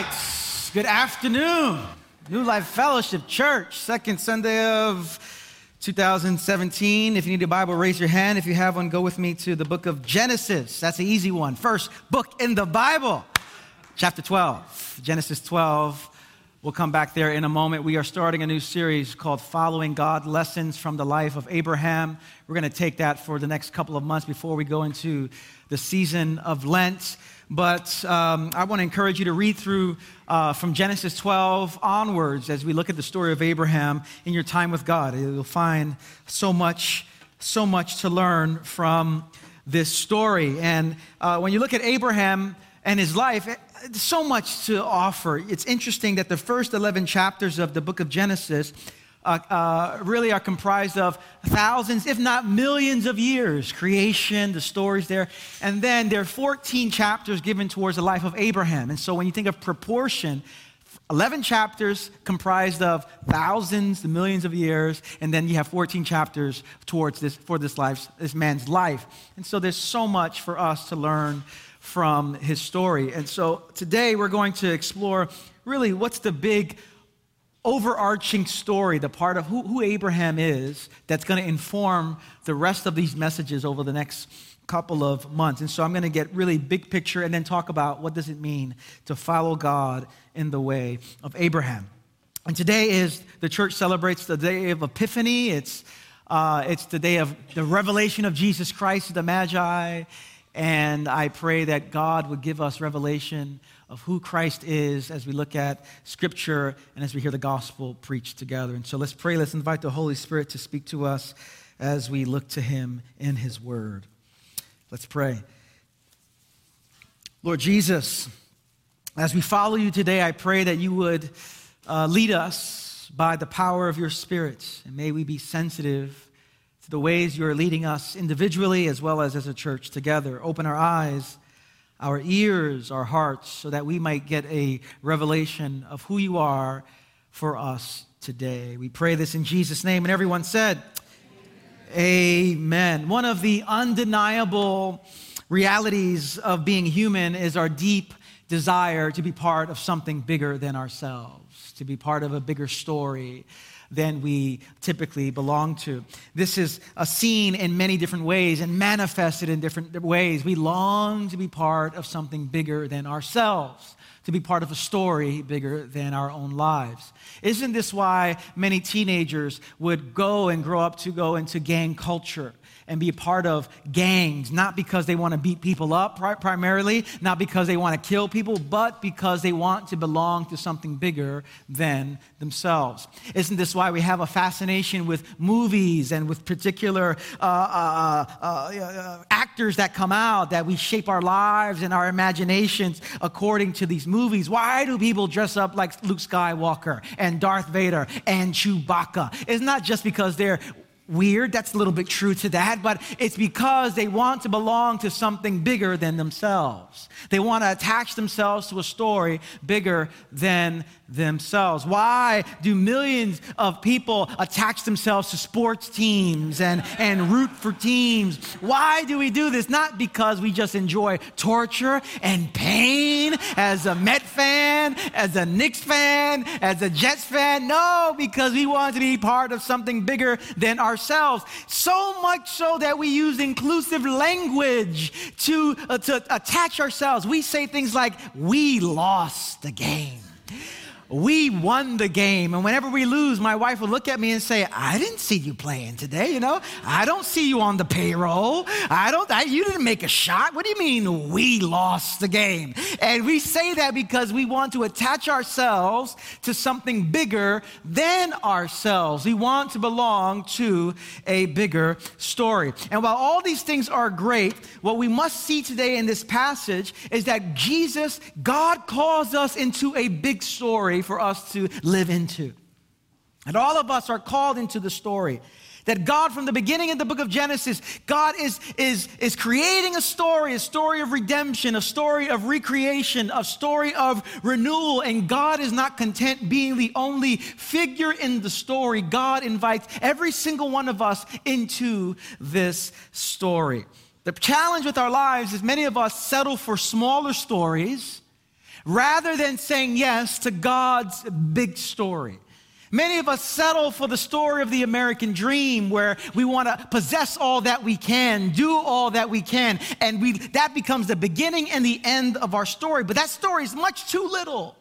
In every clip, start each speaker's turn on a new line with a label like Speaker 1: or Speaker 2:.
Speaker 1: Right. Good afternoon. New Life Fellowship Church, second Sunday of 2017. If you need a Bible, raise your hand. If you have one, go with me to the book of Genesis. That's the easy one. First book in the Bible, chapter 12. Genesis 12. We'll come back there in a moment. We are starting a new series called Following God Lessons from the Life of Abraham. We're going to take that for the next couple of months before we go into the season of Lent. But um, I want to encourage you to read through uh, from Genesis 12 onwards as we look at the story of Abraham in your time with God. You'll find so much, so much to learn from this story. And uh, when you look at Abraham and his life, eh, so much to offer. It's interesting that the first 11 chapters of the book of Genesis uh, uh, really are comprised of thousands, if not millions of years, creation, the stories there. And then there are 14 chapters given towards the life of Abraham. And so when you think of proportion, 11 chapters comprised of thousands, millions of years, and then you have 14 chapters towards this, for this, life, this man's life. And so there's so much for us to learn from his story. And so today we're going to explore really what's the big overarching story, the part of who, who Abraham is, that's going to inform the rest of these messages over the next couple of months. And so I'm going to get really big picture and then talk about what does it mean to follow God in the way of Abraham. And today is the church celebrates the day of Epiphany. It's uh, it's the day of the revelation of Jesus Christ, to the Magi. And I pray that God would give us revelation of who Christ is as we look at Scripture and as we hear the gospel preached together. And so let's pray. Let's invite the Holy Spirit to speak to us as we look to Him in His Word. Let's pray. Lord Jesus, as we follow you today, I pray that you would uh, lead us by the power of your Spirit. And may we be sensitive to the ways you are leading us individually as well as as a church together. Open our eyes our ears, our hearts, so that we might get a revelation of who you are for us today. We pray this in Jesus' name. And everyone said, Amen. Amen. One of the undeniable realities of being human is our deep desire to be part of something bigger than ourselves, to be part of a bigger story than we typically belong to. This is a seen in many different ways and manifested in different ways. We long to be part of something bigger than ourselves to be part of a story bigger than our own lives. Isn't this why many teenagers would go and grow up to go into gang culture? And be a part of gangs, not because they want to beat people up primarily, not because they want to kill people, but because they want to belong to something bigger than themselves. Isn't this why we have a fascination with movies and with particular uh, uh, uh, uh, actors that come out, that we shape our lives and our imaginations according to these movies? Why do people dress up like Luke Skywalker and Darth Vader and Chewbacca? It's not just because they're weird. That's a little bit true to that, but it's because they want to belong to something bigger than themselves. They want to attach themselves to a story bigger than themselves. Why do millions of people attach themselves to sports teams and, and root for teams? Why do we do this? Not because we just enjoy torture and pain as a Met fan, as a Knicks fan, as a Jets fan. No, because we want to be part of something bigger than ourselves. So much so that we use inclusive language to, uh, to attach ourselves. We say things like, we lost the game we won the game. And whenever we lose, my wife would look at me and say, I didn't see you playing today, you know? I don't see you on the payroll. I don't, I, you didn't make a shot. What do you mean we lost the game? And we say that because we want to attach ourselves to something bigger than ourselves. We want to belong to a bigger story. And while all these things are great, what we must see today in this passage is that Jesus, God calls us into a big story for us to live into. And all of us are called into the story. That God, from the beginning of the book of Genesis, God is, is, is creating a story, a story of redemption, a story of recreation, a story of renewal. And God is not content being the only figure in the story. God invites every single one of us into this story. The challenge with our lives is many of us settle for smaller stories rather than saying yes to God's big story. Many of us settle for the story of the American dream where we want to possess all that we can, do all that we can, and we, that becomes the beginning and the end of our story. But that story is much too little.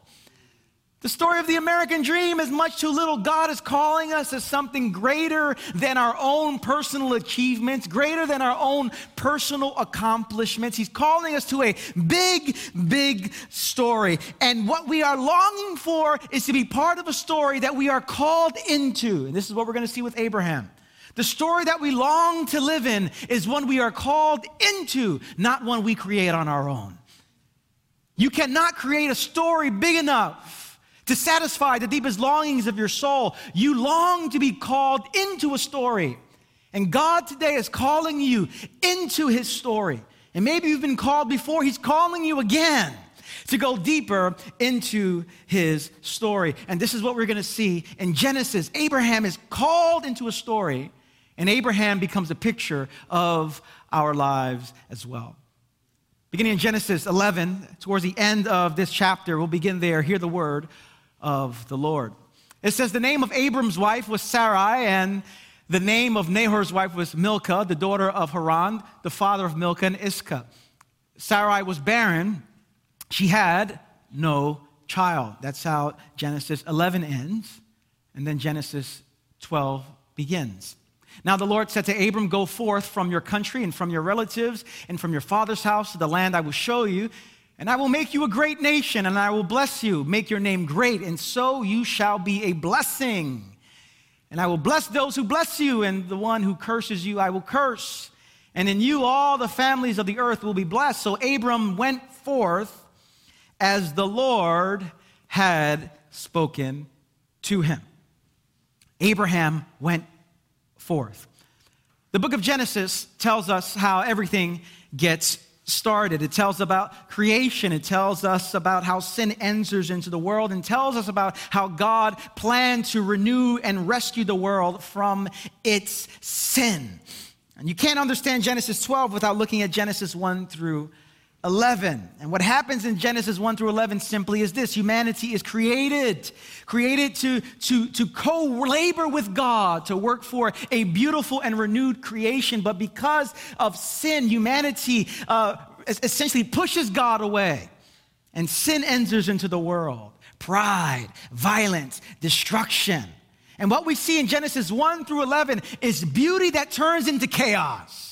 Speaker 1: The story of the American dream is much too little. God is calling us as something greater than our own personal achievements, greater than our own personal accomplishments. He's calling us to a big, big story. And what we are longing for is to be part of a story that we are called into. And this is what we're going to see with Abraham. The story that we long to live in is one we are called into, not one we create on our own. You cannot create a story big enough to satisfy the deepest longings of your soul. You long to be called into a story. And God today is calling you into his story. And maybe you've been called before, he's calling you again to go deeper into his story. And this is what we're going to see in Genesis. Abraham is called into a story, and Abraham becomes a picture of our lives as well. Beginning in Genesis 11, towards the end of this chapter, we'll begin there. Hear the word of the Lord. It says the name of Abram's wife was Sarai, and the name of Nahor's wife was Milcah, the daughter of Haran, the father of Milcah and Iscah. Sarai was barren. She had no child. That's how Genesis 11 ends, and then Genesis 12 begins. Now the Lord said to Abram, Go forth from your country and from your relatives and from your father's house to the land I will show you. And I will make you a great nation, and I will bless you, make your name great, and so you shall be a blessing. And I will bless those who bless you, and the one who curses you, I will curse. And in you, all the families of the earth will be blessed. So Abram went forth as the Lord had spoken to him. Abraham went forth. The book of Genesis tells us how everything gets started. It tells about creation. It tells us about how sin enters into the world and tells us about how God planned to renew and rescue the world from its sin. And you can't understand Genesis 12 without looking at Genesis 1 through 11. And what happens in Genesis 1 through 11 simply is this humanity is created, created to, to, to co labor with God, to work for a beautiful and renewed creation. But because of sin, humanity uh, essentially pushes God away, and sin enters into the world pride, violence, destruction. And what we see in Genesis 1 through 11 is beauty that turns into chaos.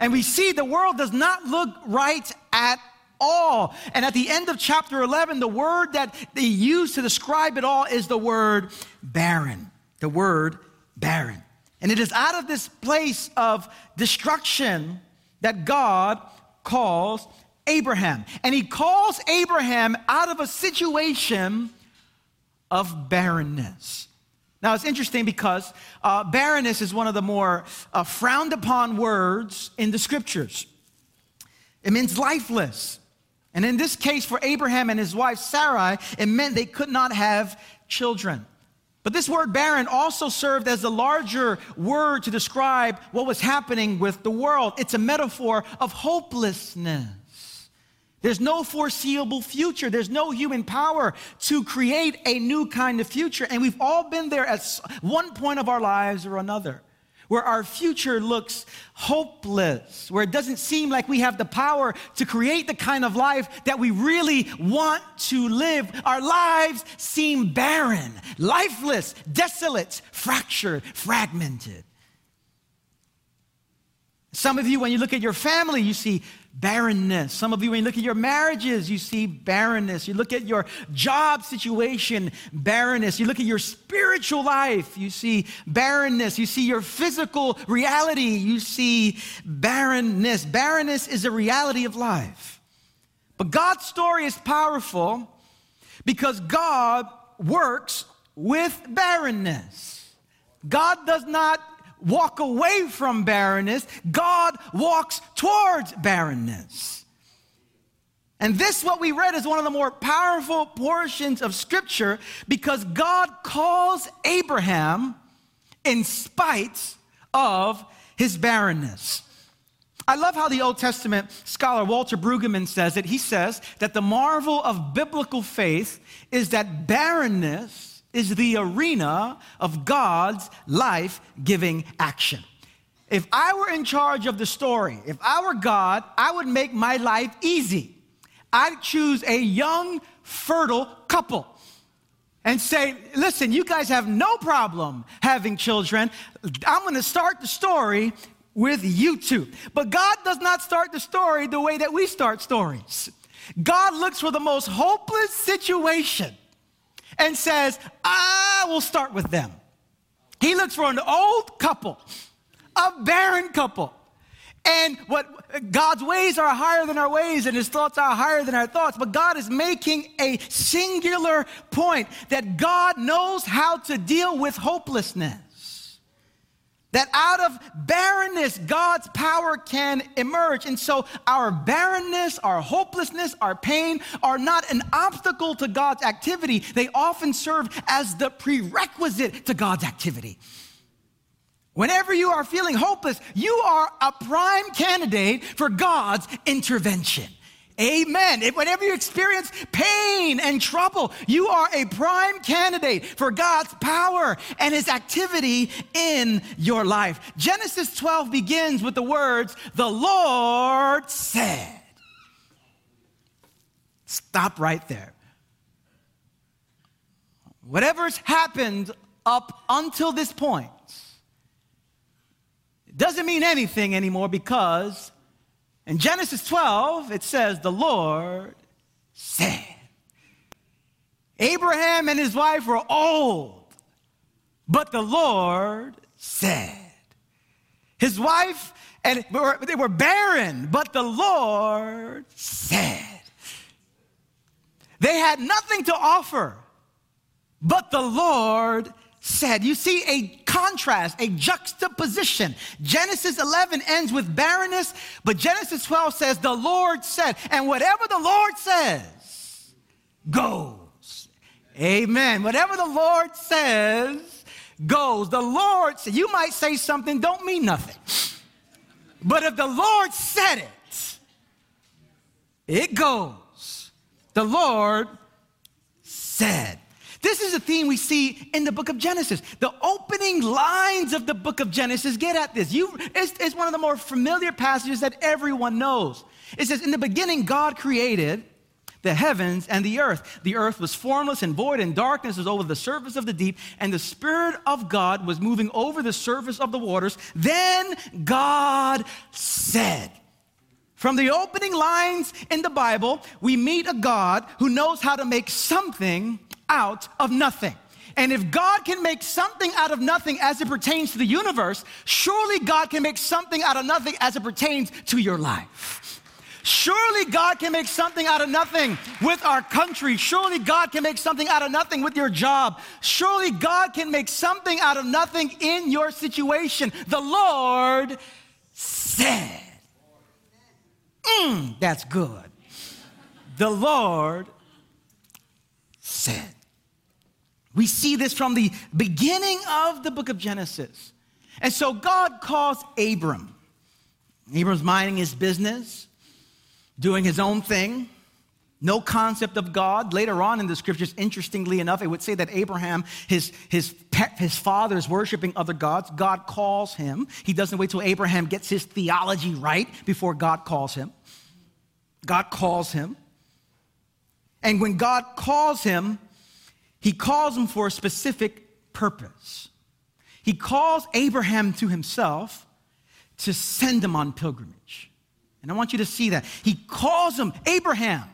Speaker 1: And we see the world does not look right at all. And at the end of chapter 11, the word that they use to describe it all is the word barren. The word barren. And it is out of this place of destruction that God calls Abraham. And he calls Abraham out of a situation of barrenness. Now, it's interesting because uh, barrenness is one of the more uh, frowned upon words in the scriptures. It means lifeless. And in this case, for Abraham and his wife Sarai, it meant they could not have children. But this word barren also served as a larger word to describe what was happening with the world. It's a metaphor of hopelessness. There's no foreseeable future. There's no human power to create a new kind of future. And we've all been there at one point of our lives or another, where our future looks hopeless, where it doesn't seem like we have the power to create the kind of life that we really want to live. Our lives seem barren, lifeless, desolate, fractured, fragmented. Some of you, when you look at your family, you see barrenness. Some of you, when you look at your marriages, you see barrenness. You look at your job situation, barrenness. You look at your spiritual life, you see barrenness. You see your physical reality, you see barrenness. Barrenness is a reality of life. But God's story is powerful because God works with barrenness. God does not walk away from barrenness, God walks towards barrenness. And this, what we read, is one of the more powerful portions of Scripture because God calls Abraham in spite of his barrenness. I love how the Old Testament scholar Walter Brueggemann says it. He says that the marvel of biblical faith is that barrenness is the arena of God's life giving action. If I were in charge of the story, if I were God, I would make my life easy. I'd choose a young, fertile couple and say, listen, you guys have no problem having children. I'm to start the story with you two. But God does not start the story the way that we start stories. God looks for the most hopeless situation and says, I will start with them. He looks for an old couple, a barren couple. And what God's ways are higher than our ways, and his thoughts are higher than our thoughts. But God is making a singular point that God knows how to deal with hopelessness. That out of barrenness, God's power can emerge. And so our barrenness, our hopelessness, our pain are not an obstacle to God's activity. They often serve as the prerequisite to God's activity. Whenever you are feeling hopeless, you are a prime candidate for God's intervention. Amen. If whenever you experience pain and trouble, you are a prime candidate for God's power and his activity in your life. Genesis 12 begins with the words, the Lord said. Stop right there. Whatever's happened up until this point doesn't mean anything anymore because in Genesis 12, it says, The Lord said. Abraham and his wife were old, but the Lord said. His wife and they were barren, but the Lord said. They had nothing to offer, but the Lord said. You see a contrast, a juxtaposition. Genesis 11 ends with barrenness, but Genesis 12 says, The Lord said. And whatever the Lord says goes. Amen. Whatever the Lord says goes. The Lord said, You might say something, don't mean nothing. But if the Lord said it, it goes. The Lord said. This is a theme we see in the book of Genesis. The opening lines of the book of Genesis get at this. You, it's, it's one of the more familiar passages that everyone knows. It says, In the beginning, God created the heavens and the earth. The earth was formless and void, and darkness was over the surface of the deep, and the Spirit of God was moving over the surface of the waters. Then God said, from the opening lines in the Bible, we meet a God who knows how to make something out of nothing. And if God can make something out of nothing as it pertains to the universe, surely God can make something out of nothing as it pertains to your life. Surely God can make something out of nothing with our country. Surely God can make something out of nothing with your job. Surely God can make something out of nothing in your situation. The Lord said, mm, That's good. The Lord said. We see this from the beginning of the book of Genesis. And so God calls Abram. Abram's minding his business, doing his own thing, no concept of God. Later on in the scriptures, interestingly enough, it would say that Abraham, his, his, pet, his father, is worshiping other gods. God calls him. He doesn't wait till Abraham gets his theology right before God calls him. God calls him. And when God calls him, he calls him for a specific purpose. He calls Abraham to himself to send him on pilgrimage. And I want you to see that. He calls him Abraham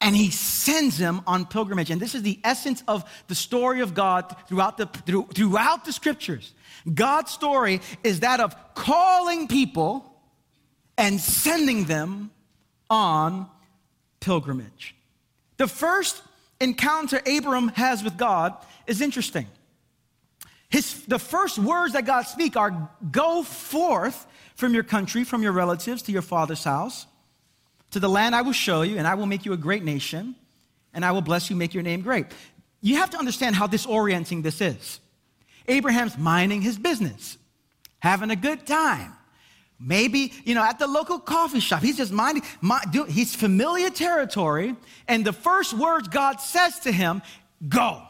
Speaker 1: and he sends him on pilgrimage. And this is the essence of the story of God throughout the, through, throughout the scriptures. God's story is that of calling people and sending them on pilgrimage. The first encounter Abram has with God is interesting. His, the first words that God speak are go forth from your country, from your relatives, to your father's house, to the land I will show you, and I will make you a great nation, and I will bless you, make your name great. You have to understand how disorienting this is. Abraham's minding his business, having a good time, Maybe, you know, at the local coffee shop. He's just minding, mind, he's familiar territory. And the first words God says to him, go.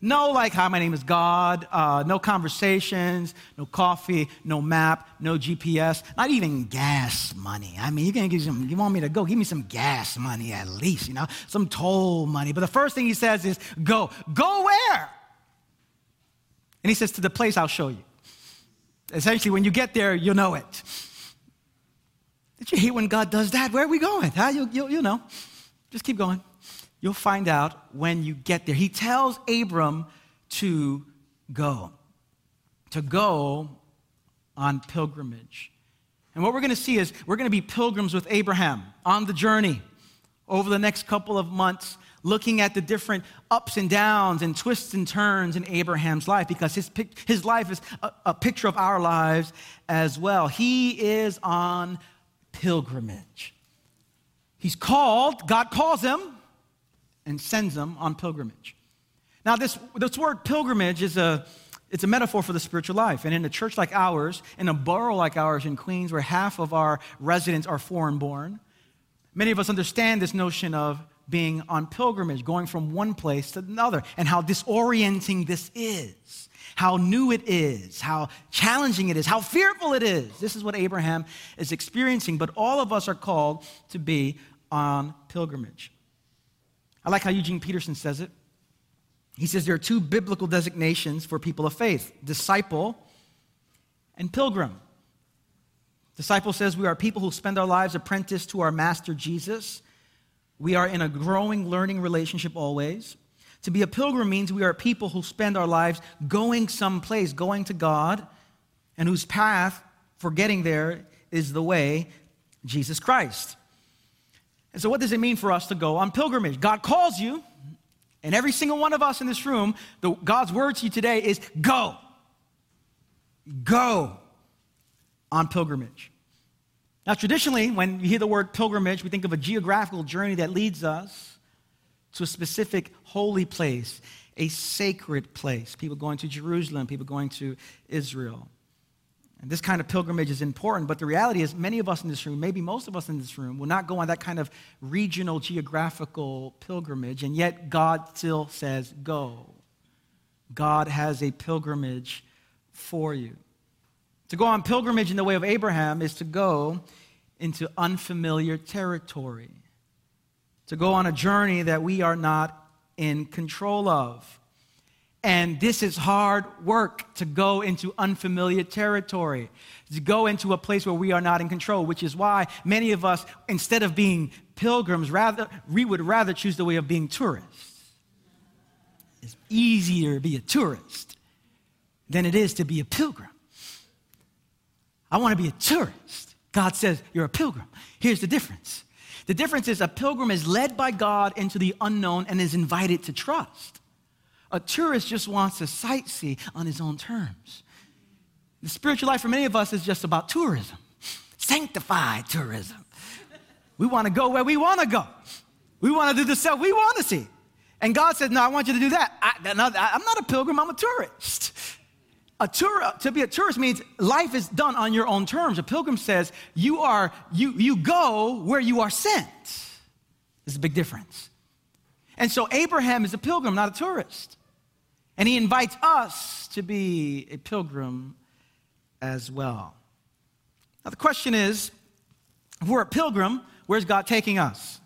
Speaker 1: No, like, hi, my name is God. Uh, no conversations, no coffee, no map, no GPS, not even gas money. I mean, you can give some, you want me to go, give me some gas money at least, you know, some toll money. But the first thing he says is, go. Go where? And he says, to the place I'll show you. Essentially, when you get there, you'll know it. Did you hear when God does that? Where are we going? Huh? You, you, you know, just keep going. You'll find out when you get there. He tells Abram to go, to go on pilgrimage. And what we're going to see is we're going to be pilgrims with Abraham on the journey over the next couple of months, looking at the different ups and downs and twists and turns in Abraham's life because his, his life is a, a picture of our lives as well. He is on pilgrimage. He's called, God calls him and sends him on pilgrimage. Now, this, this word pilgrimage is a, it's a metaphor for the spiritual life. And in a church like ours, in a borough like ours in Queens, where half of our residents are foreign born, many of us understand this notion of being on pilgrimage, going from one place to another, and how disorienting this is, how new it is, how challenging it is, how fearful it is. This is what Abraham is experiencing, but all of us are called to be on pilgrimage. I like how Eugene Peterson says it. He says there are two biblical designations for people of faith disciple and pilgrim. Disciple says we are people who spend our lives apprenticed to our master Jesus. We are in a growing learning relationship always. To be a pilgrim means we are people who spend our lives going someplace, going to God, and whose path for getting there is the way, Jesus Christ. And so, what does it mean for us to go on pilgrimage? God calls you, and every single one of us in this room, the, God's word to you today is go. Go on pilgrimage. Now, traditionally, when you hear the word pilgrimage, we think of a geographical journey that leads us to a specific holy place, a sacred place. People going to Jerusalem, people going to Israel. And this kind of pilgrimage is important, but the reality is, many of us in this room, maybe most of us in this room, will not go on that kind of regional geographical pilgrimage, and yet God still says, Go. God has a pilgrimage for you. To go on pilgrimage in the way of Abraham is to go into unfamiliar territory, to go on a journey that we are not in control of. And this is hard work to go into unfamiliar territory, to go into a place where we are not in control, which is why many of us, instead of being pilgrims, rather, we would rather choose the way of being tourists. It's easier to be a tourist than it is to be a pilgrim. I want to be a tourist. God says, You're a pilgrim. Here's the difference the difference is a pilgrim is led by God into the unknown and is invited to trust. A tourist just wants to sightsee on his own terms. The spiritual life for many of us is just about tourism, sanctified tourism. We want to go where we want to go. We want to do the stuff we want to see. And God says, No, I want you to do that. I, am not a pilgrim, I'm a tourist. A tour, to be a tourist means life is done on your own terms. A pilgrim says, You, are, you, you go where you are sent. There's a big difference. And so Abraham is a pilgrim, not a tourist. And he invites us to be a pilgrim as well. Now, the question is if we're a pilgrim, where's God taking us?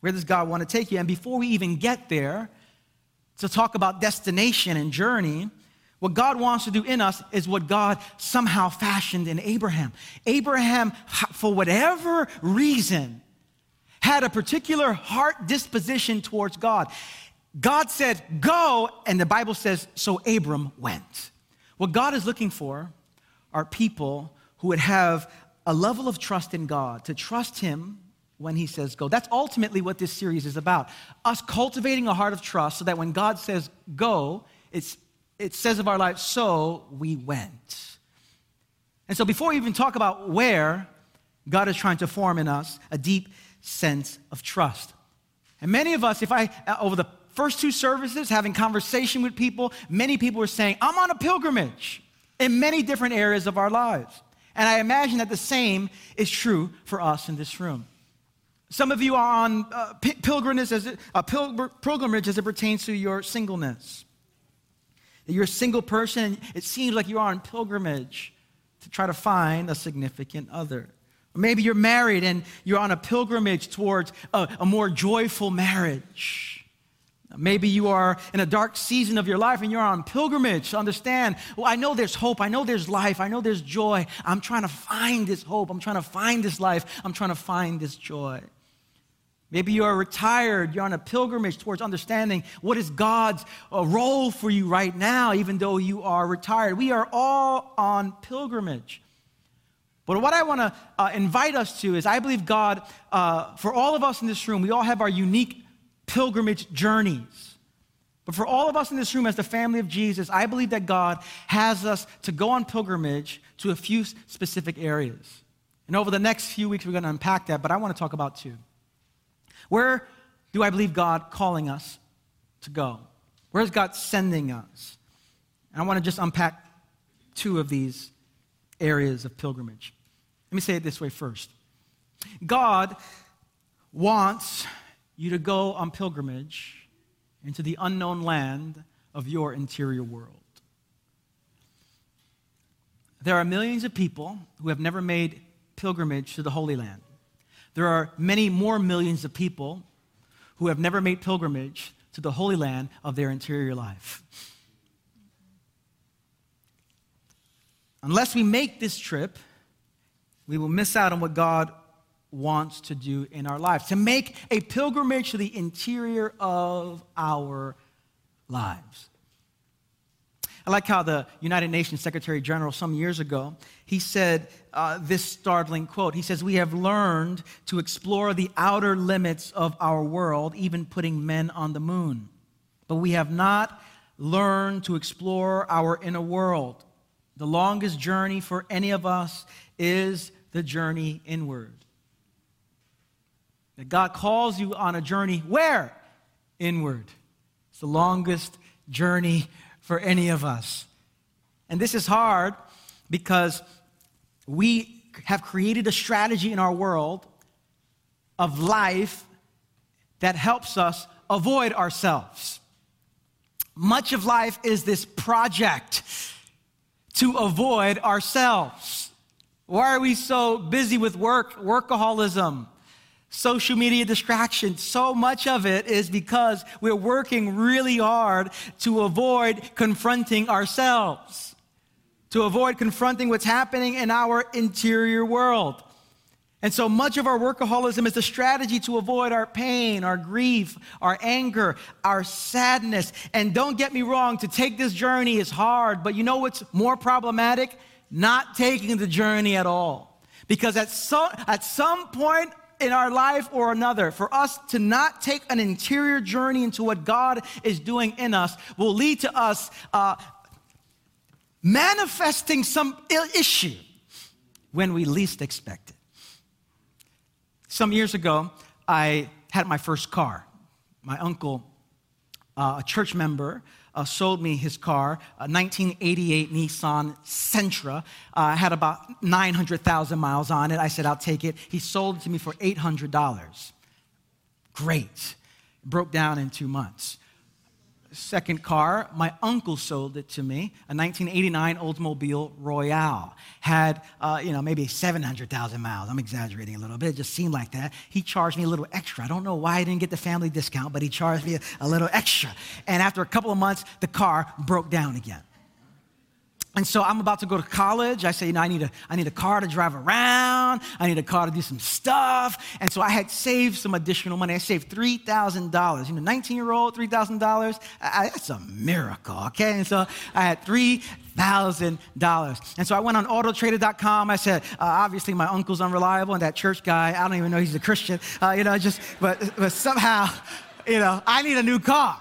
Speaker 1: Where does God want to take you? And before we even get there, to talk about destination and journey, what God wants to do in us is what God somehow fashioned in Abraham. Abraham, for whatever reason, had a particular heart disposition towards God. God said, Go, and the Bible says, so Abram went. What God is looking for are people who would have a level of trust in God, to trust Him when He says go. That's ultimately what this series is about. Us cultivating a heart of trust so that when God says go, it's, it says of our life, so we went. And so before we even talk about where, God is trying to form in us a deep sense of trust. And many of us, if I, over the first two services, having conversation with people, many people were saying, I'm on a pilgrimage in many different areas of our lives. And I imagine that the same is true for us in this room. Some of you are on uh, pilgrimage, as it, uh, pilgrimage as it pertains to your singleness. You're a single person, it seems like you are on pilgrimage to try to find a significant other. Or maybe you're married and you're on a pilgrimage towards a, a more joyful marriage. Maybe you are in a dark season of your life and you're on pilgrimage to understand, well, I know there's hope. I know there's life. I know there's joy. I'm trying to find this hope. I'm trying to find this life. I'm trying to find this joy. Maybe you are retired. You're on a pilgrimage towards understanding what is God's uh, role for you right now, even though you are retired. We are all on pilgrimage. But what I want to uh, invite us to is I believe God, uh, for all of us in this room, we all have our unique pilgrimage journeys. But for all of us in this room, as the family of Jesus, I believe that God has us to go on pilgrimage to a few specific areas. And over the next few weeks, we're going to unpack that, but I want to talk about two. Where do I believe God calling us to go? Where is God sending us? And I want to just unpack two of these areas of pilgrimage. Let me say it this way first God wants you to go on pilgrimage into the unknown land of your interior world. There are millions of people who have never made pilgrimage to the Holy Land. There are many more millions of people who have never made pilgrimage to the Holy Land of their interior life. Unless we make this trip, we will miss out on what God wants to do in our lives, to make a pilgrimage to the interior of our lives. I like how the United Nations Secretary General, some years ago, he said uh, this startling quote. He says, We have learned to explore the outer limits of our world, even putting men on the moon. But we have not learned to explore our inner world. The longest journey for any of us is the journey inward. That God calls you on a journey where? Inward. It's the longest journey for any of us. And this is hard because we have created a strategy in our world of life that helps us avoid ourselves. Much of life is this project to avoid ourselves. Why are we so busy with work, workaholism, social media distraction. So much of it is because we're working really hard to avoid confronting ourselves, to avoid confronting what's happening in our interior world. And so much of our workaholism is a strategy to avoid our pain, our grief, our anger, our sadness. And don't get me wrong, to take this journey is hard, but you know what's more problematic? Not taking the journey at all. Because at some, at some point in our life or another, for us to not take an interior journey into what God is doing in us will lead to us uh, manifesting some issue when we least expect it. Some years ago, I had my first car. My uncle, uh, a church member, uh, sold me his car, a 1988 Nissan Sentra. Uh, had about 900,000 miles on it. I said, I'll take it. He sold it to me for $800. Great. Broke down in two months second car, my uncle sold it to me, a 1989 Oldsmobile Royale. Had, uh, you know, maybe 700,000 miles. I'm exaggerating a little bit. It just seemed like that. He charged me a little extra. I don't know why I didn't get the family discount, but he charged me a, a little extra. And after a couple of months, the car broke down again. And so I'm about to go to college. I say, you know, I need, a, I need a car to drive around. I need a car to do some stuff. And so I had saved some additional money. I saved $3,000. You know, 19 year old, $3,000. That's a miracle, okay? And so I had $3,000. And so I went on autotrader.com. I said, uh, obviously my uncle's unreliable and that church guy, I don't even know he's a Christian, uh, you know, just, but, but somehow, you know, I need a new car.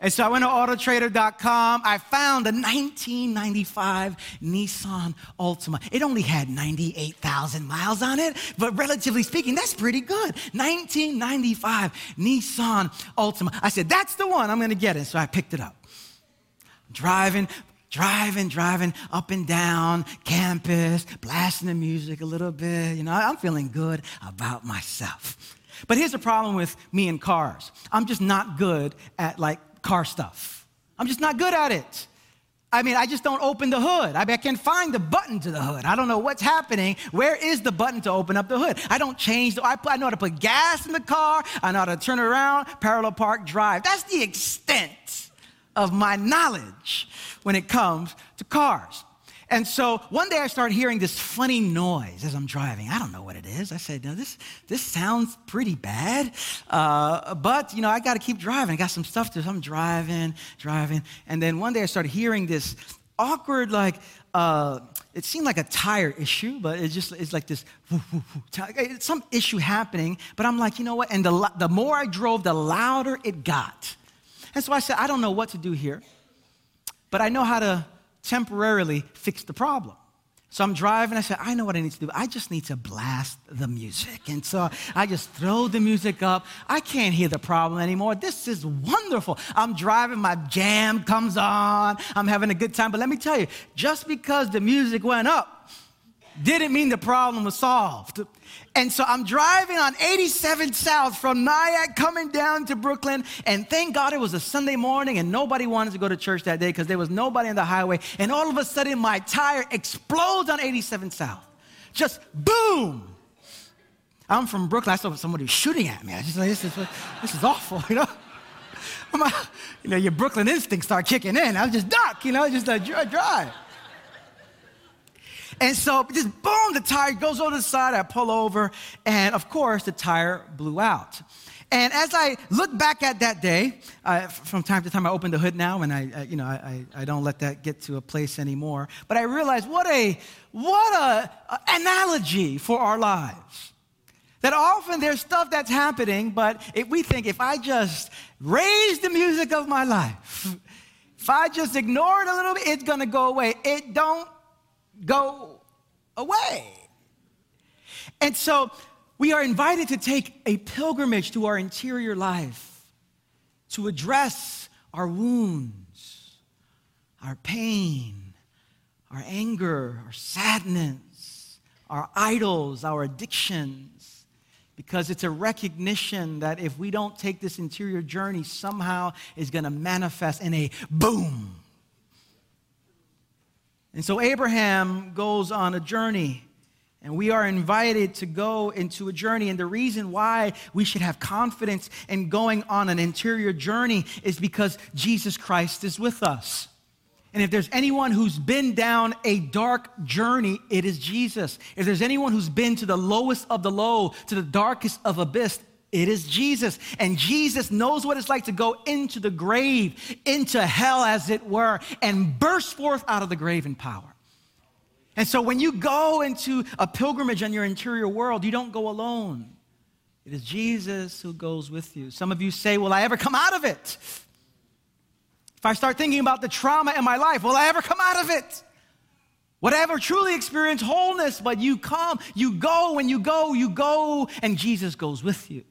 Speaker 1: And so I went to autotrader.com. I found a 1995 Nissan Altima. It only had 98,000 miles on it, but relatively speaking, that's pretty good. 1995 Nissan Altima. I said, that's the one, I'm gonna get it. So I picked it up. Driving, driving, driving up and down campus, blasting the music a little bit. You know, I'm feeling good about myself. But here's the problem with me and cars I'm just not good at like car stuff. I'm just not good at it. I mean, I just don't open the hood. I, mean, I can't find the button to the hood. I don't know what's happening. Where is the button to open up the hood? I don't change the, I, I know how to put gas in the car. I know how to turn around, parallel park, drive. That's the extent of my knowledge when it comes to cars. And so one day I started hearing this funny noise as I'm driving. I don't know what it is. I said, no, this, this sounds pretty bad. Uh, but, you know, I got to keep driving. I got some stuff to do. I'm driving, driving. And then one day I started hearing this awkward, like, uh, it seemed like a tire issue, but it just it's like this it's some issue happening. But I'm like, you know what? And the, the more I drove, the louder it got. And so I said, I don't know what to do here, but I know how to temporarily fix the problem. So I'm driving. I said, I know what I need to do. I just need to blast the music. And so I just throw the music up. I can't hear the problem anymore. This is wonderful. I'm driving. My jam comes on. I'm having a good time. But let me tell you, just because the music went up didn't mean the problem was solved. And so I'm driving on 87 South from Nyack coming down to Brooklyn. And thank God it was a Sunday morning and nobody wanted to go to church that day because there was nobody on the highway. And all of a sudden, my tire explodes on 87 South. Just boom. I'm from Brooklyn. I saw somebody shooting at me. I just like, this is, this is awful, you know? A, you know, your Brooklyn instincts start kicking in. I just duck, you know, just uh, drive. And so just boom, the tire goes over the side. I pull over, and of course, the tire blew out. And as I look back at that day, uh, from time to time I open the hood now, and I, you know, I, I don't let that get to a place anymore. But I realize what a what a analogy for our lives. That often there's stuff that's happening, but if we think if I just raise the music of my life, if I just ignore it a little bit, it's gonna go away. It don't go away. And so we are invited to take a pilgrimage to our interior life to address our wounds, our pain, our anger, our sadness, our idols, our addictions, because it's a recognition that if we don't take this interior journey, somehow is going to manifest in a boom and so Abraham goes on a journey, and we are invited to go into a journey. And the reason why we should have confidence in going on an interior journey is because Jesus Christ is with us. And if there's anyone who's been down a dark journey, it is Jesus. If there's anyone who's been to the lowest of the low, to the darkest of abyss, it is Jesus. And Jesus knows what it's like to go into the grave, into hell, as it were, and burst forth out of the grave in power. And so when you go into a pilgrimage on your interior world, you don't go alone. It is Jesus who goes with you. Some of you say, Will I ever come out of it? If I start thinking about the trauma in my life, will I ever come out of it? Whatever truly experience wholeness, but you come, you go, when you go, you go, and Jesus goes with you.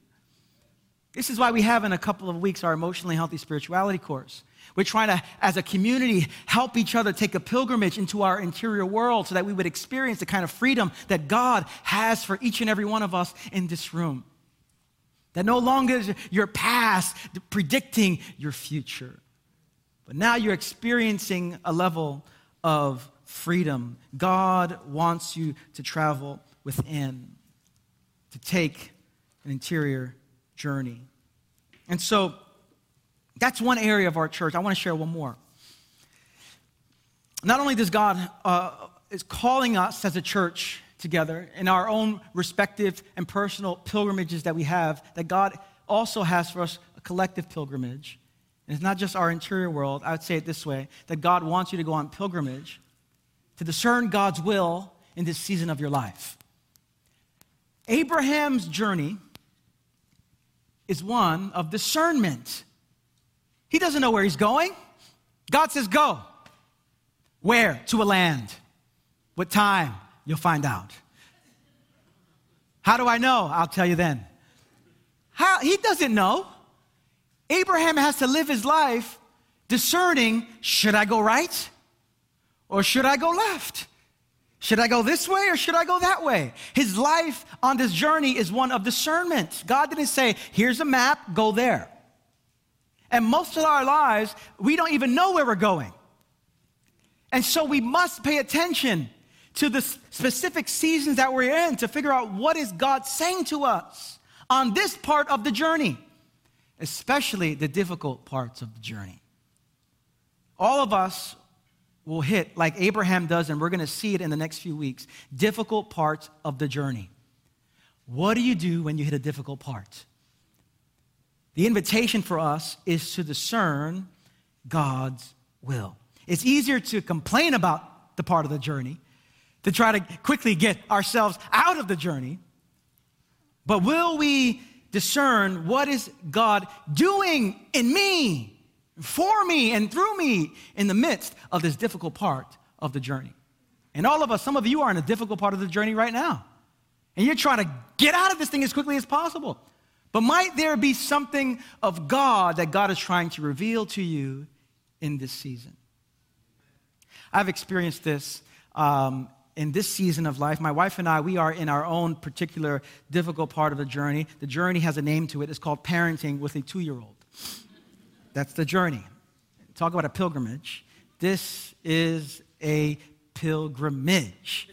Speaker 1: This is why we have in a couple of weeks our emotionally healthy spirituality course. We're trying to, as a community, help each other take a pilgrimage into our interior world so that we would experience the kind of freedom that God has for each and every one of us in this room. That no longer is your past predicting your future, but now you're experiencing a level of freedom. God wants you to travel within, to take an interior journey. And so that's one area of our church. I want to share one more. Not only does God uh, is calling us as a church together in our own respective and personal pilgrimages that we have, that God also has for us a collective pilgrimage. And it's not just our interior world. I would say it this way that God wants you to go on pilgrimage to discern God's will in this season of your life. Abraham's journey is one of discernment. He doesn't know where he's going. God says, Go. Where? To a land. What time? You'll find out. How do I know? I'll tell you then. How? He doesn't know. Abraham has to live his life discerning should I go right Or should I go left? Should I go this way or should I go that way? His life on this journey is one of discernment. God didn't say, here's a map, go there. And most of our lives, we don't even know where we're going. And so we must pay attention to the specific seasons that we're in to figure out what is God saying to us on this part of the journey, especially the difficult parts of the journey. All of us will hit, like Abraham does, and we're going to see it in the next few weeks, difficult parts of the journey. What do you do when you hit a difficult part? The invitation for us is to discern God's will. It's easier to complain about the part of the journey, to try to quickly get ourselves out of the journey. But will we discern what is God doing in me for me and through me in the midst of this difficult part of the journey. And all of us, some of you are in a difficult part of the journey right now. And you're trying to get out of this thing as quickly as possible. But might there be something of God that God is trying to reveal to you in this season? I've experienced this um, in this season of life. My wife and I, we are in our own particular difficult part of the journey. The journey has a name to it. It's called parenting with a two year old. That's the journey. Talk about a pilgrimage. This is a pilgrimage.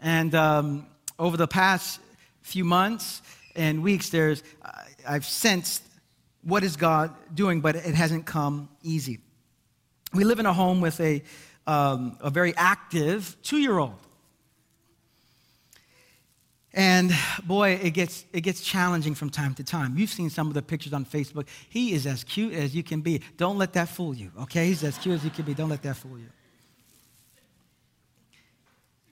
Speaker 1: And um, over the past few months and weeks, there's, I've sensed what is God doing, but it hasn't come easy. We live in a home with a, um, a very active two year old. And boy, it gets, it gets challenging from time to time. You've seen some of the pictures on Facebook. He is as cute as you can be. Don't let that fool you, okay? He's as cute as you can be. Don't let that fool you.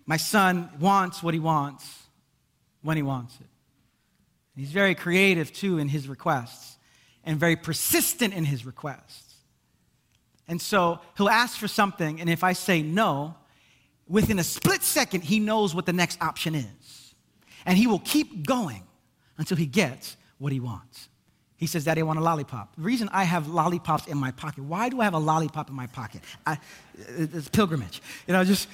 Speaker 1: My son wants what he wants when he wants it. He's very creative too in his requests and very persistent in his requests. And so he'll ask for something, and if I say no, within a split second, he knows what the next option is and he will keep going until he gets what he wants. He says, Daddy, I want a lollipop. The reason I have lollipops in my pocket, why do I have a lollipop in my pocket? I, uh, it's pilgrimage. You know, just.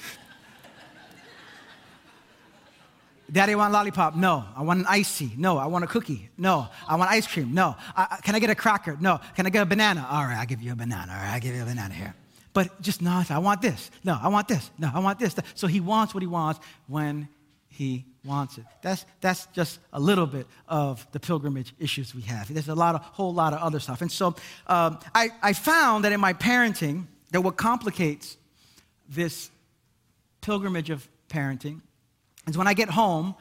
Speaker 1: Daddy, I want a lollipop. No. I want an icy. No. I want a cookie. No. I want ice cream. No. I, can I get a cracker? No. Can I get a banana? All right, I'll give you a banana. All right, I'll give you a banana here. But just not, I want this. No, I want this. No, I want this. So he wants what he wants when he wants it. That's, that's just a little bit of the pilgrimage issues we have. There's a lot of, whole lot of other stuff. And so um, I, I found that in my parenting, that what complicates this pilgrimage of parenting is when I get home,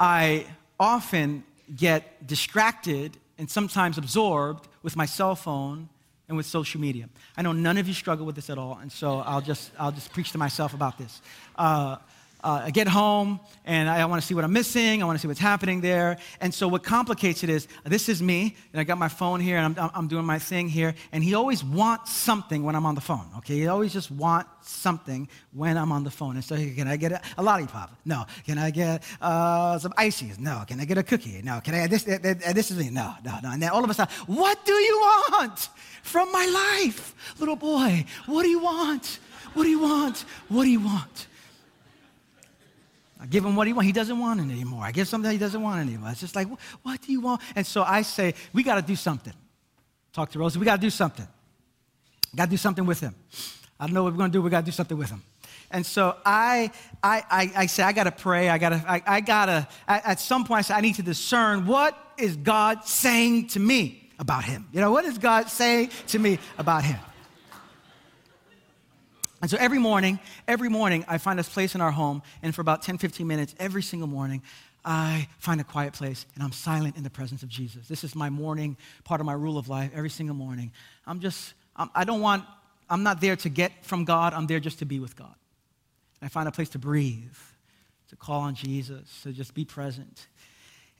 Speaker 1: I often get distracted and sometimes absorbed with my cell phone and with social media. I know none of you struggle with this at all, and so I'll just, I'll just preach to myself about this. Uh, uh, I get home and I, I want to see what I'm missing. I want to see what's happening there. And so, what complicates it is this is me, and I got my phone here, and I'm, I'm doing my thing here. And he always wants something when I'm on the phone, okay? He always just wants something when I'm on the phone. And so, can I get a, a lollipop? No. Can I get uh, some ices? No. Can I get a cookie? No. Can I, this, this is me? No, no, no. And then all of a sudden, what do you want from my life? Little boy, what do you want? What do you want? What do you want? I give him what he wants. He doesn't want it anymore. I give something he doesn't want anymore. It's just like, what do you want? And so I say, we got to do something. Talk to Rosie. We got to do something. Got to do something with him. I don't know what we're going to do. We got to do something with him. And so I, I, I, I say, I got to pray. I got to, I, I got to, at some point, I say, I need to discern what is God saying to me about him? You know, what is God saying to me about him? And so every morning, every morning, I find this place in our home, and for about 10, 15 minutes, every single morning, I find a quiet place and I'm silent in the presence of Jesus. This is my morning, part of my rule of life, every single morning. I'm just, I'm, I don't want, I'm not there to get from God, I'm there just to be with God. And I find a place to breathe, to call on Jesus, to just be present.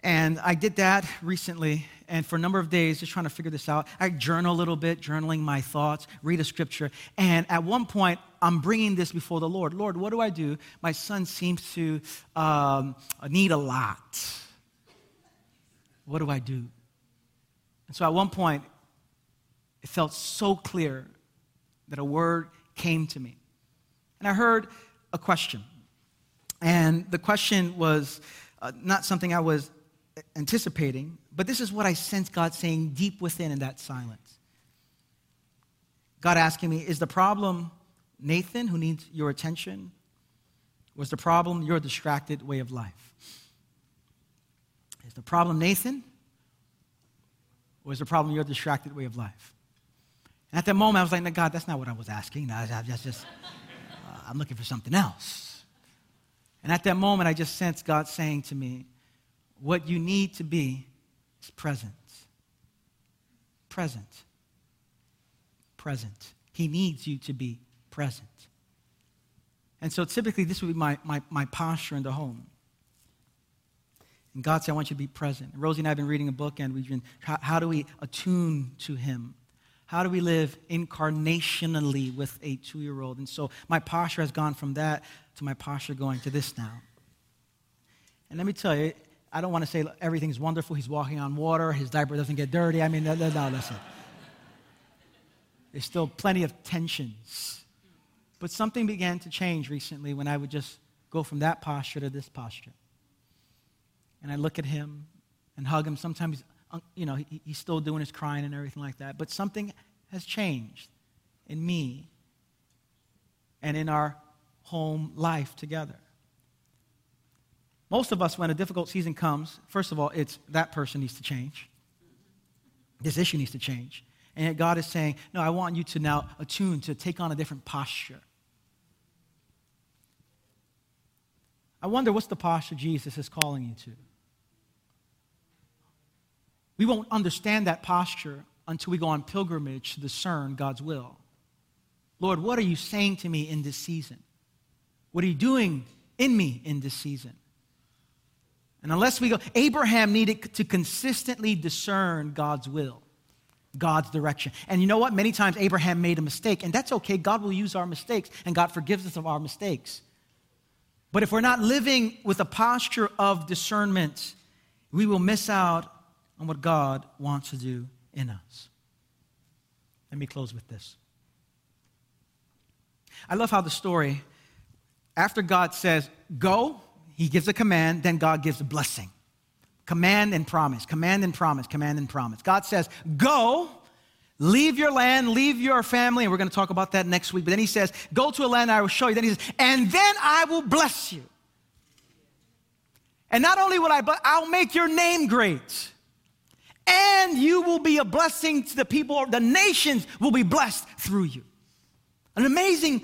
Speaker 1: And I did that recently, and for a number of days, just trying to figure this out. I journal a little bit, journaling my thoughts, read a scripture. And at one point, I'm bringing this before the Lord. Lord, what do I do? My son seems to um, need a lot. What do I do? And so at one point, it felt so clear that a word came to me. And I heard a question. And the question was uh, not something I was anticipating, but this is what I sense God saying deep within in that silence. God asking me, Is the problem Nathan who needs your attention? Was the problem your distracted way of life? Is the problem Nathan? Or is the problem your distracted way of life? And at that moment, I was like, no, God, that's not what I was asking. No, just, just uh, I'm looking for something else. And at that moment, I just sensed God saying to me, what you need to be is present. Present. Present. He needs you to be present. And so typically, this would be my, my, my posture in the home. And God said, I want you to be present. And Rosie and I have been reading a book, and we've been, how, how do we attune to Him? How do we live incarnationally with a two year old? And so my posture has gone from that to my posture going to this now. And let me tell you, I don't want to say everything's wonderful. He's walking on water, his diaper doesn't get dirty. I mean, no, no, no listen. There's still plenty of tensions but something began to change recently when I would just go from that posture to this posture. And I look at him and hug him. Sometimes, uh, you know, he, he's still doing his crying and everything like that. But something has changed in me and in our home life together. Most of us, when a difficult season comes, first of all, it's that person needs to change. This issue needs to change. And yet God is saying, No, I want you to now attune to take on a different posture. I wonder what's the posture Jesus is calling you to. We won't understand that posture until we go on pilgrimage to discern God's will. Lord, what are you saying to me in this season? What are you doing in me in this season? And unless we go, Abraham needed to consistently discern God's will, God's direction. And you know what? Many times Abraham made a mistake, and that's okay. God will use our mistakes, and God forgives us of our mistakes. But if we're not living with a posture of discernment, we will miss out on what God wants to do in us. Let me close with this. I love how the story, after God says, go, he gives a command, then God gives a blessing. Command and promise, command and promise, command and promise. God says, go, Leave your land, leave your family, and we're going to talk about that next week. But then he says, Go to a land I will show you. Then he says, And then I will bless you. And not only will I, but I'll make your name great. And you will be a blessing to the people, the nations will be blessed through you. An amazing,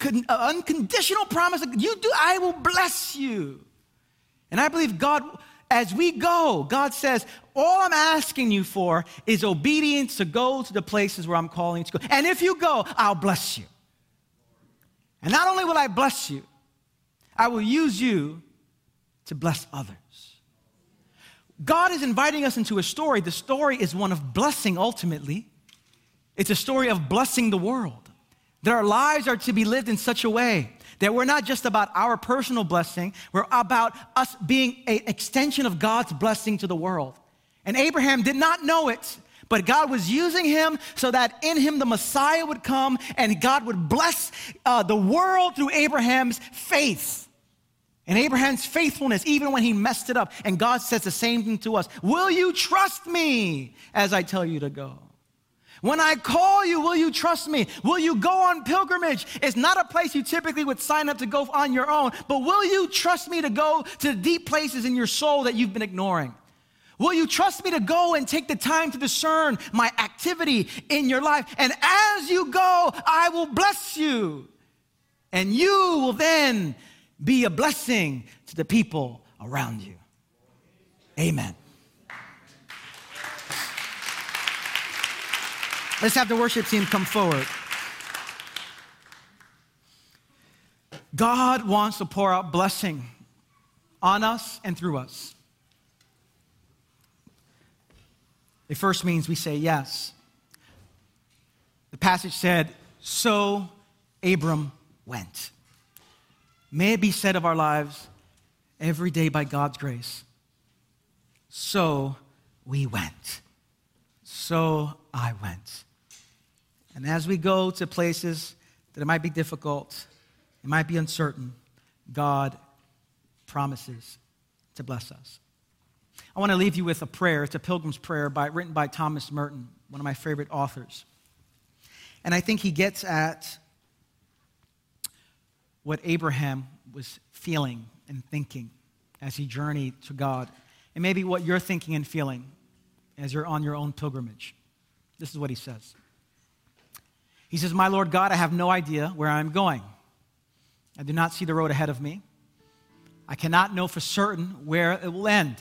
Speaker 1: uh, unconditional promise. You do, I will bless you. And I believe God as we go, God says, All I'm asking you for is obedience to go to the places where I'm calling you to go. And if you go, I'll bless you. And not only will I bless you, I will use you to bless others. God is inviting us into a story. The story is one of blessing ultimately, it's a story of blessing the world. That our lives are to be lived in such a way that we're not just about our personal blessing, we're about us being an extension of God's blessing to the world. And Abraham did not know it, but God was using him so that in him the Messiah would come and God would bless uh, the world through Abraham's faith. And Abraham's faithfulness, even when he messed it up. And God says the same thing to us Will you trust me as I tell you to go? When I call you, will you trust me? Will you go on pilgrimage? It's not a place you typically would sign up to go on your own, but will you trust me to go to the deep places in your soul that you've been ignoring? Will you trust me to go and take the time to discern my activity in your life? And as you go, I will bless you. And you will then be a blessing to the people around you. Amen. Let's have the worship team come forward. God wants to pour out blessing on us and through us. It first means we say yes. The passage said, So Abram went. May it be said of our lives every day by God's grace, so we went. So I went. And as we go to places that it might be difficult, it might be uncertain, God promises to bless us. I want to leave you with a prayer. It's a pilgrim's prayer by, written by Thomas Merton, one of my favorite authors. And I think he gets at what Abraham was feeling and thinking as he journeyed to God, and maybe what you're thinking and feeling as you're on your own pilgrimage. This is what he says. He says, My Lord God, I have no idea where I'm going. I do not see the road ahead of me. I cannot know for certain where it will end,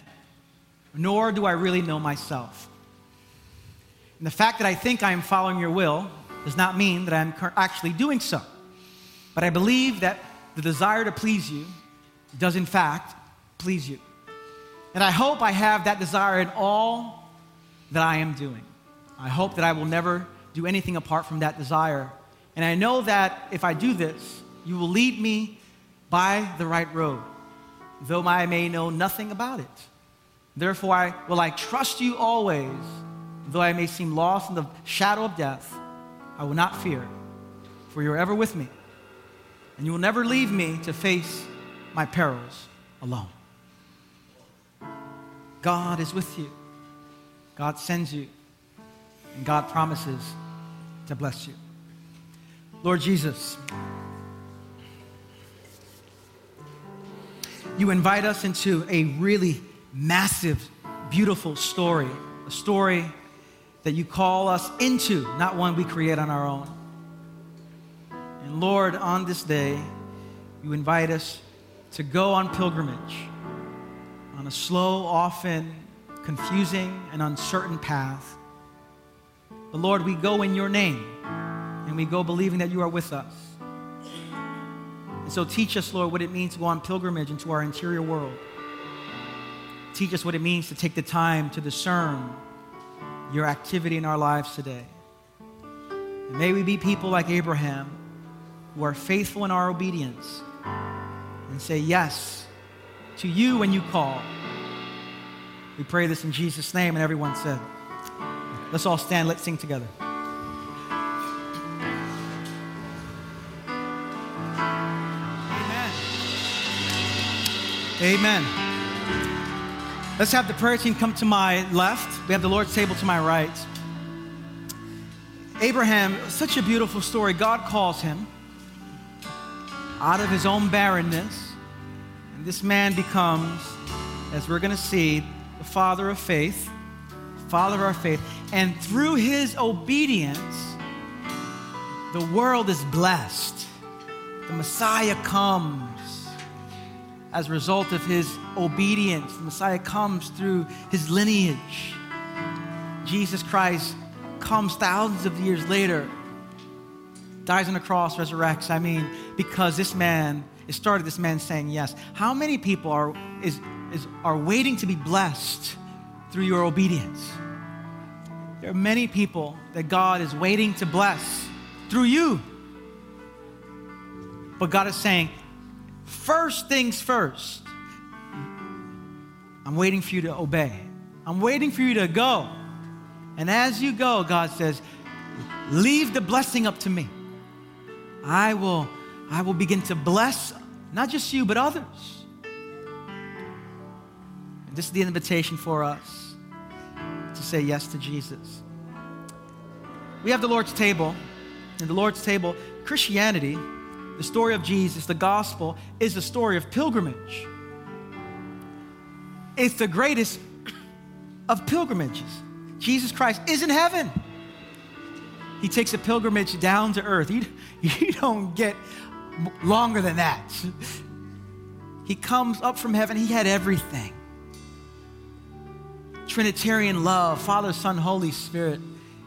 Speaker 1: nor do I really know myself. And the fact that I think I am following your will does not mean that I'm actually doing so. But I believe that the desire to please you does, in fact, please you. And I hope I have that desire in all that I am doing. I hope that I will never do anything apart from that desire. And I know that if I do this, you will lead me by the right road, though I may know nothing about it. Therefore, I, will I trust you always, though I may seem lost in the shadow of death. I will not fear, for you are ever with me, and you will never leave me to face my perils alone. God is with you. God sends you, and God promises to bless you. Lord Jesus, you invite us into a really massive, beautiful story, a story that you call us into, not one we create on our own. And Lord, on this day, you invite us to go on pilgrimage on a slow, often confusing, and uncertain path. But Lord, we go in your name and we go believing that you are with us. And so teach us, Lord, what it means to go on pilgrimage into our interior world. Teach us what it means to take the time to discern your activity in our lives today. And may we be people like Abraham who are faithful in our obedience and say yes to you when you call. We pray this in Jesus' name, and everyone said, Let's all stand, let's sing together. Amen. Amen. Let's have the prayer team come to my left. We have the Lord's table to my right. Abraham, such a beautiful story. God calls him out of his own barrenness. And this man becomes, as we're going to see, the father of faith, father of our faith. And through his obedience, the world is blessed. The Messiah comes as a result of his obedience. The Messiah comes through his lineage. Jesus Christ comes thousands of years later, dies on the cross, resurrects. I mean, because this man, it started this man saying yes. How many people are, is, is, are waiting to be blessed through your obedience? There are many people that God is waiting to bless through you. But God is saying, First things first. I'm waiting for you to obey. I'm waiting for you to go. And as you go, God says, leave the blessing up to me. I will, I will begin to bless not just you, but others. And this is the invitation for us to say yes to Jesus. We have the Lord's table. And the Lord's table, Christianity the story of Jesus, the gospel, is the story of pilgrimage. It's the greatest of pilgrimages. Jesus Christ is in heaven. He takes a pilgrimage down to earth. You, you don't get longer than that. He comes up from heaven, he had everything. Trinitarian love, Father, Son, Holy Spirit.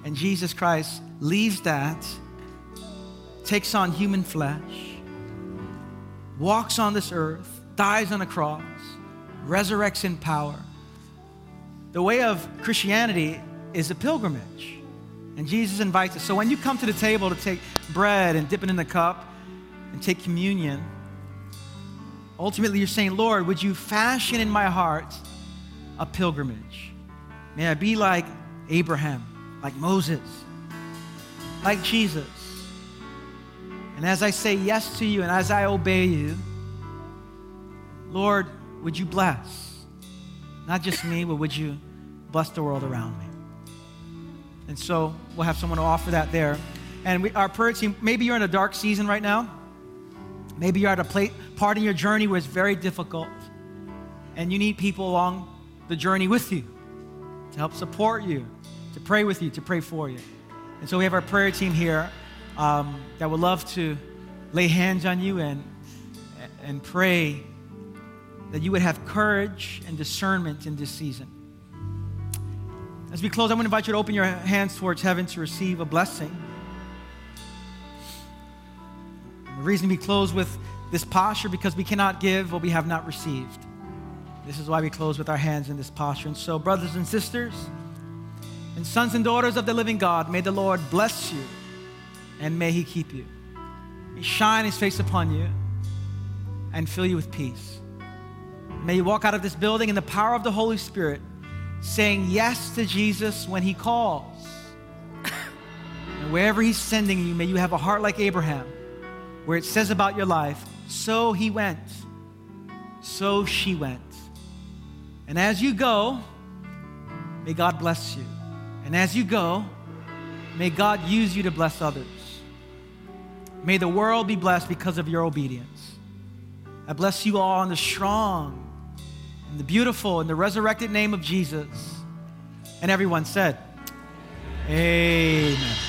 Speaker 1: And Jesus Christ leaves that takes on human flesh, walks on this earth, dies on a cross, resurrects in power. The way of Christianity is a pilgrimage. And Jesus invites us. So when you come to the table to take bread and dip it in the cup and take communion, ultimately you're saying, Lord, would you fashion in my heart a pilgrimage? May I be like Abraham, like Moses, like Jesus And as I say yes to you and as I obey you, Lord, would you bless? Not just me, but would you bless the world around me? And so we'll have someone to offer that there. And we, our prayer team, maybe you're in a dark season right now. Maybe you're at a plate, part in your journey where it's very difficult. And you need people along the journey with you to help support you, to pray with you, to pray for you. And so we have our prayer team here um, that would love to lay hands on you and, and pray that you would have courage and discernment in this season. As we close, I'm going to invite you to open your hands towards heaven to receive a blessing. The reason we close with this posture because we cannot give what we have not received. This is why we close with our hands in this posture. And so, brothers and sisters, and sons and daughters of the living God, may the Lord bless you and may He keep you. May shine His face upon you and fill you with peace. May you walk out of this building in the power of the Holy Spirit, saying yes to Jesus when He calls. and wherever He's sending you, may you have a heart like Abraham, where it says about your life, so he went, so she went. And as you go, may God bless you. And as you go, may God use you to bless others. May the world be blessed because of your obedience. I bless you all in the strong, in the beautiful, in the resurrected name of Jesus. And everyone said, Amen.